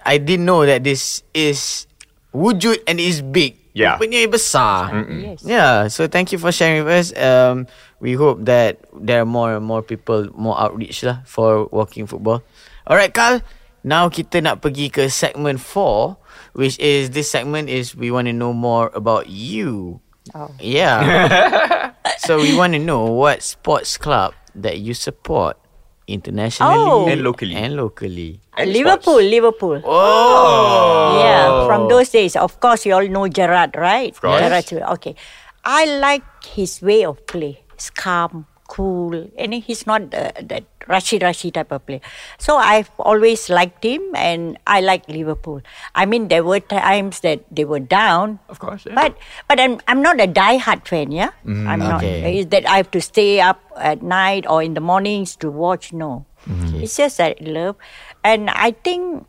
I didn't know that this is wujud and is big. Yeah. Rupanya besar. Yes. Yeah, so thank you for sharing with us. Um, we hope that there are more and more people, more outreach lah for walking football. Alright, Carl. Now kita nak pergi ke segment 4, which is this segment is we want to know more about you. Oh. Yeah. so we want to know what sports club that you support internationally Oh. And locally. And locally. And Liverpool, sports. Liverpool. Oh. Yeah, from those days. Of course, you all know Gerrard, right? Of course. Gerrard, okay. I like his way of play. It's calm, cool, and he's not uh, that rushy, rushy type of player. So I've always liked him, and I like Liverpool. I mean, there were times that they were down, Of course, yeah. but but I'm I'm not a die-hard fan. Yeah, I'm not. Okay. Is that I have to stay up at night or in the mornings to watch? No, it's just that I love, and I think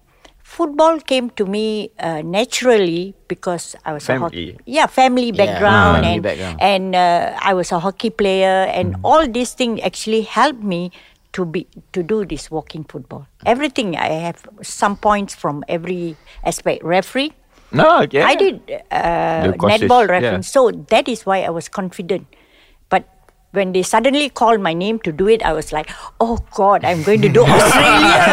football came to me uh, naturally because I was a hockey, Family. yeah, family Yeah, background, family and background. and uh, I was a hockey player, and all these things actually helped me to be to do this walking football. Everything I have some points from every aspect. Referee, No, yeah. I did uh, netball yeah. so that is why I was confident. But when they suddenly called my name to do it, I was like, oh God, I'm going to do Australia.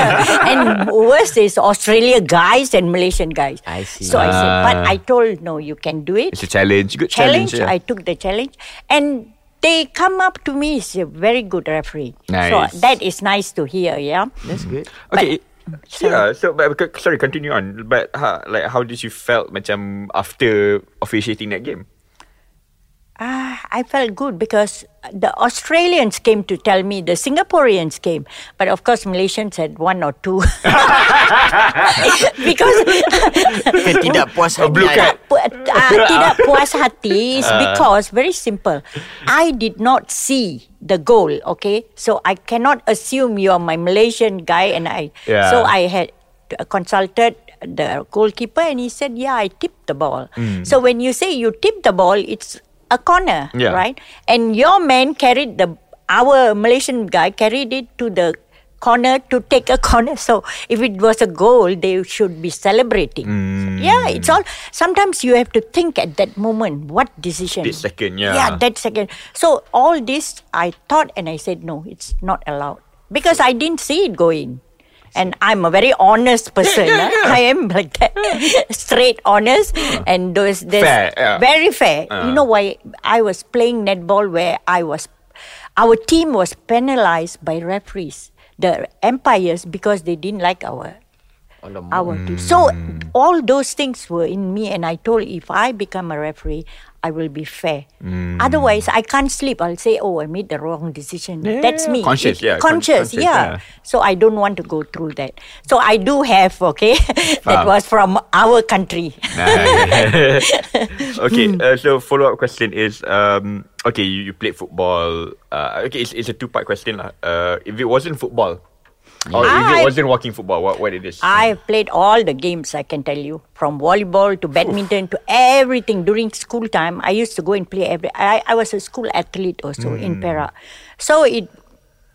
and worse is Australia guys and Malaysian guys. I see. So I said, but Ah. I told, no, you can do it. It's a challenge. Good challenge. challenge. yeah. I took the challenge. And they come up to me as a very good referee. Nice. So that is nice to hear, yeah. That's good. Okay. Sorry. yeah, so but, but- sorry, continue on. But ha, like, how did you felt macam after officiating that game? Ah, I felt good because the Australians came to tell me, the Singaporeans came, but of course Malaysians had one or two. because Kan tidak puas hati. blue pu- ah, tidak puas hati is because very simple. I did not see the goal. Okay, so I cannot assume you are my Malaysian guy, and I. Yeah. So I had consulted the goalkeeper, and he said, "Yeah, I tipped the ball." So when you say you tip the ball, it's a corner, Yeah. right? And your man carried the our Malaysian guy carried it to the corner to take a corner. So if it was a goal, they should be celebrating. Mm. Yeah, it's all. Sometimes you have to think at that moment what decision. Split second, yeah. Yeah, that second. So all this I thought, and I said no, it's not allowed because I didn't see it going. And I'm a very honest person. yeah, huh? yeah. I am like that, straight, honest, uh-huh. and those there's Fair, yeah. very fair. Uh. You uh-huh. know why I was playing netball where I was, our team was penalized by referees, the umpires, because they didn't like our our team. So hmm. all those things were in me, and I told if I become a referee, I will be fair. Otherwise, I can't sleep. I'll say, "Oh, I made the wrong decision." Yeah, That's me. conscious, It- yeah, conscious, conscious, yeah. yeah. So I don't want to go through that. So I do have okay. that Faham. was from our country. Okay, uh, so follow up question is um okay, you, you played football. Uh, okay, it's, it's a two part question lah. Uh, if it wasn't football, or if it I- wasn't walking football, what what it is? I played all the games I can tell you, from volleyball to badminton to everything. During school time, I used to go and play every. I, I was a school athlete also in Perak, so it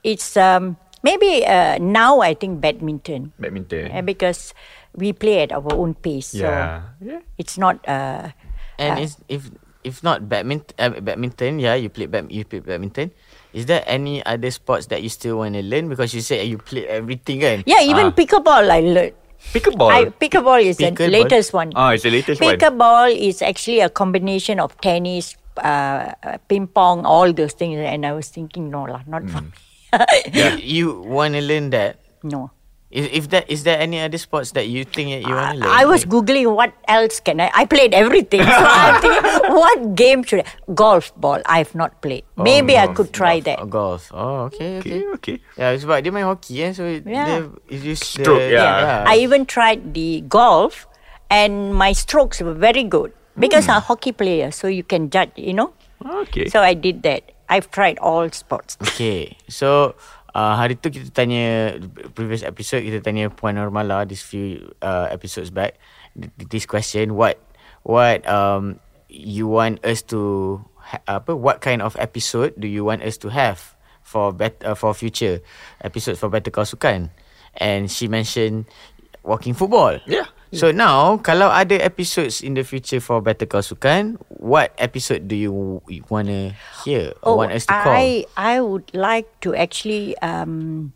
it's um, maybe uh, now I think badminton badminton. uh, because we play at our own pace. Yeah. So it's not. Uh, And uh, is, if if not badminton, uh, badminton, yeah, you play bad, you play badminton. Is there any other sports that you still want to learn? Because you said you play everything, kan? yeah, even Ah. pickleball I learned. Pickleball. I, pickleball is the latest one. Ah, it's the latest one. Pickleball is actually a combination of tennis, uh, uh, ping pong, all those things. And I was thinking, no lah, not for Hmm. me. You, you want to learn that? no. Is, if that is there any other sports that you think that you want to learn? I was googling what else can I. I played everything. So I'm thinking, what game should I? Golf ball. I have not played. Oh, Maybe I could try golf, that. oh, golf. Oh, okay, okay. Okay, okay. Yeah, sebab dia main hoki kan, so Yeah. dia is use Stroke, the, yeah. I even tried the golf, and my strokes were very good because hmm. I'm a hockey player. So you can judge, you know. Okay. So I did that. I've tried all sports. Okay, so uh, hari tu kita tanya previous episode kita tanya Puan Normala this few uh, episodes back th- this question what what um you want us to ha- apa what kind of episode do you want us to have for bet uh, for future? Episodes for Better Call Sukan. And she mentioned walking football. Yeah. So now, kalau ada episodes in the future for Better Call Sukan, what episode do you want to hear or want us to call? Oh, I I would like to actually um,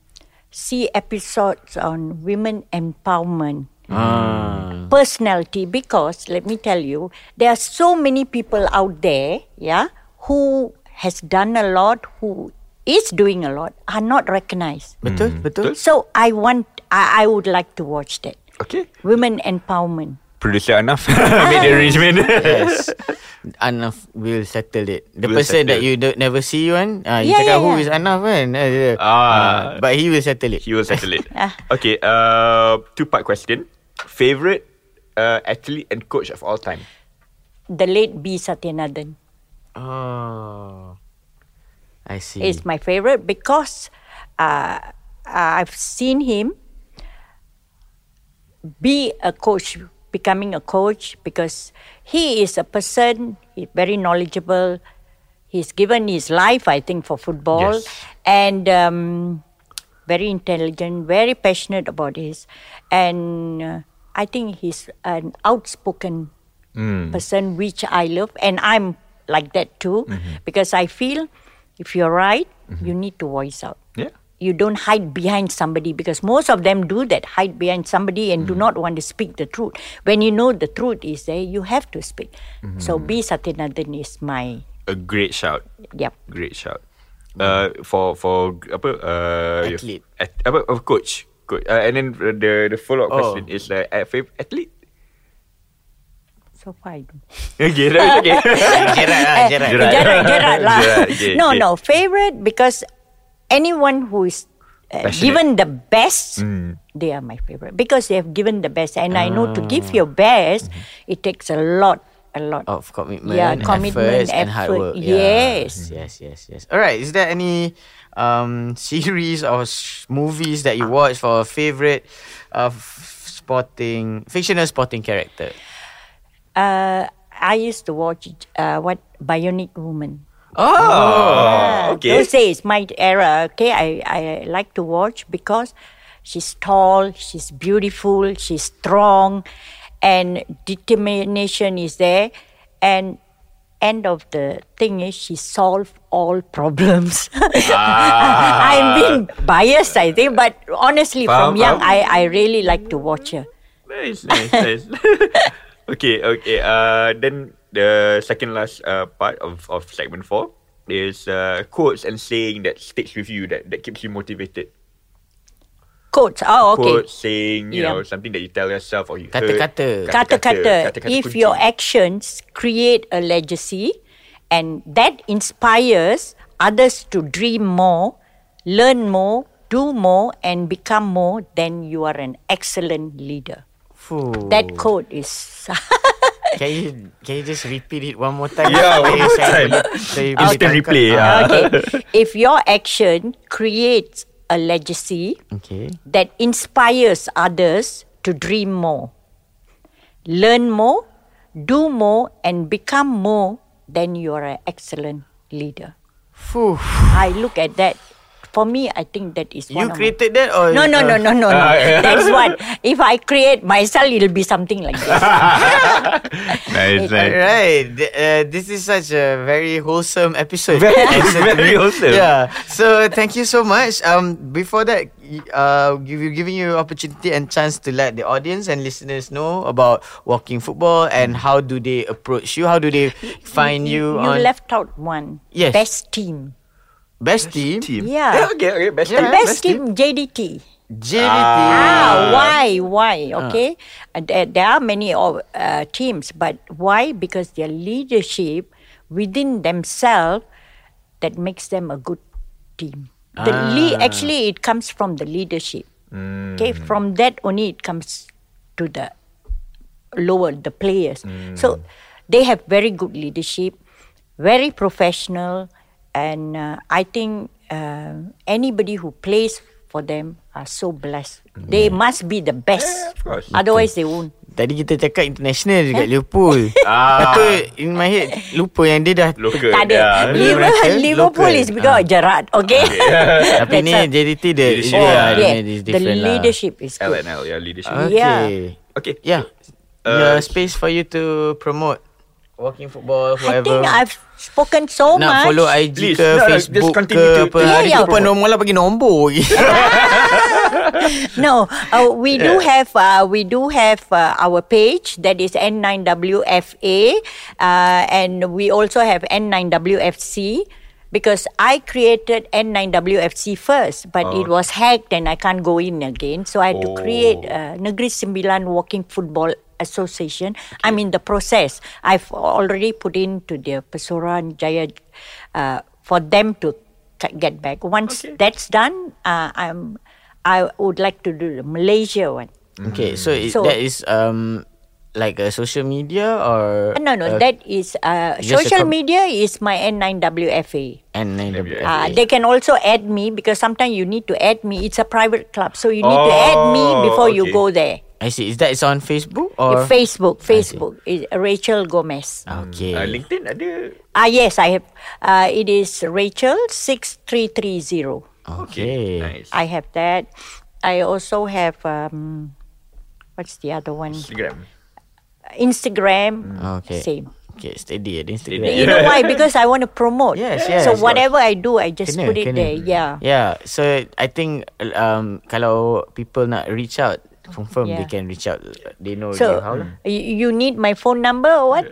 see episodes on women empowerment. Ah. personality because let me tell you there are so many people out there yeah who has done a lot who is doing a lot are not recognized Betul, betul. so i want I, I would like to watch that Okay. women empowerment Producer Anaf made the arrangement. Yes. Anaf will settle it. The Will person that you don't never see one, uh, you Yeah, cakap yeah, who yeah. is Anaf kan? Uh, uh, Ah. but he will settle it. He will settle it. Ah. okay. Uh, two part question. Favorite uh, athlete and coach of all time. the late b Sathianathan Oh. I see. is my favorite because uh, I've seen him be a coach, becoming a coach because he is a person, he's very knowledgeable. He's given his life, I think, for football Yes. and um, very intelligent, very passionate about his. And uh, I think he's an outspoken person, which I love. And I'm like that too because I feel If you're right, you need to voice out. Yeah. You don't hide behind somebody because most of them do that, hide behind somebody and do not want to speak the truth. When you know the truth is there, you have to speak. So B Sathianathan is my A great shout. yep. Great shout. Uh, for for apa uh, your- Athlete. At, apa uh, coach. Coach. Uh, and then the the follow up Oh. question is like uh, favorite athlete. So far I don't. Okay, that's okay. Gerrard lah, Gerrard. Gerrard. Gerrard, Gerrard. Gerrard, okay, no, no. Favorite because anyone who is uh, given the best, Mm. they are my favorite because they have given the best. And I know to Ah. give your best, Mm-hmm. it takes a lot, a lot. Of commitment, Yeah, commitment, efforts, and hard effort. work. Yeah. Yes. yes, yes, yes. All right. Is there any um series or sh- movies that you watch for a favorite uh, f- sporting fictional sporting character? Uh, I used to watch uh, what Bionic Woman. Oh, okay. Those days, my era. Okay, I I like to watch because she's tall, she's beautiful, she's strong, and determination is there. And end of the thing is she solved all problems. I'm being biased, I think, but honestly, from young. I I really like to watch her. Nice, nice, nice. okay, okay. Uh, then the second last uh, part of, of segment four is uh, quotes and saying that sticks with you that, that keeps you motivated. Quotes. Oh, okay. Quotes, saying, you Yeah. know, something that you tell yourself or you Kata-kata. kata-kata Kata-kata if kunci. your actions create a legacy and that inspires others to dream more learn more do more and become more then you are an excellent leader Fuh. that quote is Can you can you just repeat it one more time? Yeah, Supaya one more saya time. boleh- saya boleh Instant replay, Ah, yeah. okay if your action creates a legacy Okay. that inspires others to dream more, learn more, do more, and become more, then you are an excellent leader. Fuh. I look at that. For me, I think that is one You of created that or no, no, no, no, no, no. Ah, yeah. That's what. If I create myself, it'll be something like this. Nice, nice. Alright, uh, this is such a very wholesome episode. Very- very wholesome. Yeah. So thank you so much. Um, before that, y- uh, give you giving you opportunity and chance to let the audience and listeners know about walking football and how do they approach you? How do they find you, You on left out one. Yes. Best team. Best team? Team. Yeah. Okay, okay. Best Yeah. team. Best team, JDT. JDT. Ah, why? Why? Okay. Uh, there, there are many of, uh, teams, but why? Because their leadership within themselves that makes them a good team. The le- actually, it comes from the leadership. Okay, from that only it comes to the lower the players. So they have very good leadership, very professional, and uh, I think uh, anybody who plays for them are so blessed. They must be the best. Yeah, of course. Otherwise, they won't. Tadi kita cakap international dekat Liverpool. Ah. Lepas tu in my head lupa yang dia dah Local. Tak ada. yeah. Liverpool, Liverpool is because of Gerrard. Okay. Tapi ni JDT dia Leadership. dia Oh, yeah. is The different lah. leadership is good. LNL, yeah, leadership. Okay. Yeah. Okay. Yeah. Uh, yeah, space for you to promote walking football, I whoever. think I've spoken so nak much. follow IG Please, ke no, Facebook continue ke apa. Yeah, Hari yeah. tu pun nombor lah bagi nombor lagi. no, uh, we do have uh, we do have uh, our page that is N9WFA, uh, and we also have N9WFC. Because I created N9WFC first, but it was hacked and I can't go in again. So I had to create uh, Negeri Sembilan Walking Football Association. I'm in the process. I've already put into the Pesuran Jaya uh, for them to ca- get back. Once that's done, uh, I'm I would like to do the Malaysia one. okay, so, it, So- that is um like a social media or Uh, no, no, uh, that is uh, social com- media is my N9WFA. N9WF. Uh, they can also add me because sometimes you need to add me. It's a private club, so you need to add me Oh, before you go there. I see. Is that is on Facebook or Facebook, Facebook is Rachel Gomez. Okay. Uh, LinkedIn ada. Ah yes, I have. Uh, it is Rachel six three three zero. okay. Nice. I have that. I also have um, what's the other one? Instagram. Instagram. Okay. Same. Okay, steady at Instagram. You know why? Because I want to promote. Yes, yes. So whatever I do, I just Kena, put it kena. there. Yeah. Yeah. So I think um kalau people nak reach out, confirm Yeah. they can reach out. They know So how lah. you, you need my phone number or what?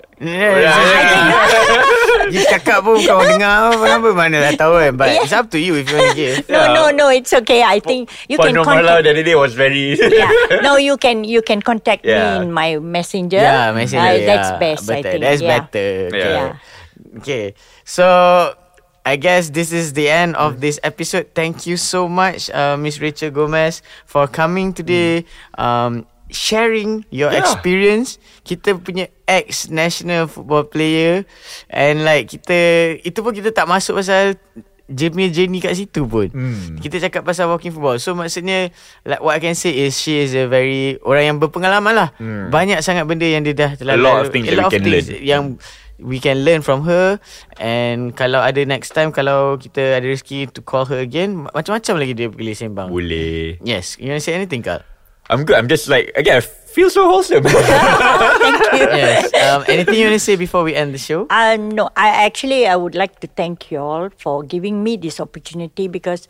You cakap pun kau dengar apa number mana dah tahu kan. But it's up to you if you want to give. No, no, no. It's okay. I think you Puan can Normala contact. the other day was very. yeah. No, you can you can contact Yeah. me in my messenger. Yeah, messenger. Uh, yeah. That's best. I Better. think. That's yeah. better. Okay. Yeah. Okay. So I guess this is the end of this episode. Thank you so much, uh, Miss Rachel Gomez, for coming today. Um, sharing your Yeah. experience. Kita punya ex national football player and like kita itu pun kita tak masuk pasal Jamie Jenny kat situ pun. Hmm. Kita cakap pasal walking football. So maksudnya like what I can say is she is a very orang yang berpengalaman lah. Hmm. Banyak sangat benda yang dia dah telah A lot of things a lot can things learn. yang we can learn from her and kalau ada next time kalau kita ada rezeki to call her again macam-macam lagi dia boleh sembang. Boleh. Yes, you want to say anything Kal? I'm good. I'm just like again. I feel so wholesome. Thank you. yes. Um, anything you want to say before we end the show? Uh, no, I actually I would like to thank you all for giving me this opportunity because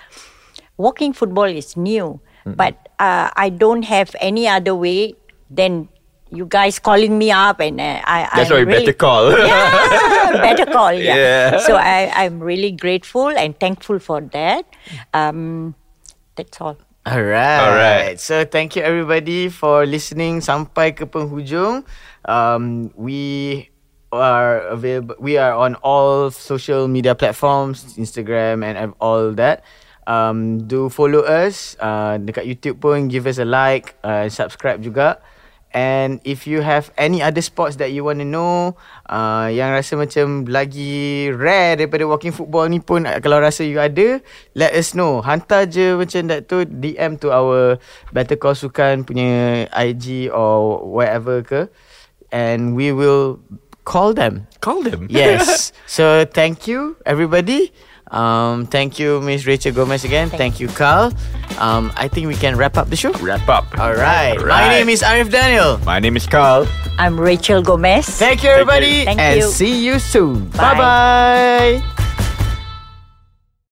walking football is new, but uh, I don't have any other way than you guys calling me up and uh, I. That's I'm why really, better call. Yeah, better call. Yeah. Yeah. So I I'm really grateful and thankful for that. Um, that's all. Alright. Alright. So thank you everybody for listening sampai ke penghujung. Um, we are available. We are on all social media platforms, Instagram and all that. Um, do follow us. Uh, dekat YouTube pun give us a like, uh, subscribe juga. And if you have any other sports that you want to know uh, Yang rasa macam lagi rare daripada walking football ni pun uh, Kalau rasa you ada Let us know. Hantar je macam that tu DM to our Better Call Sukan punya IG or wherever ke. And we will call them. Call them. Yes. So thank you everybody um, Thank you Miss Rachel Gomez again Thank, you Carl um, I think we can wrap up the show Wrap up. Alright My name is Arif Daniel My name is Carl. I'm Rachel Gomez. Thank you, everybody. Thank you. and you. see you soon. Bye. Bye bye.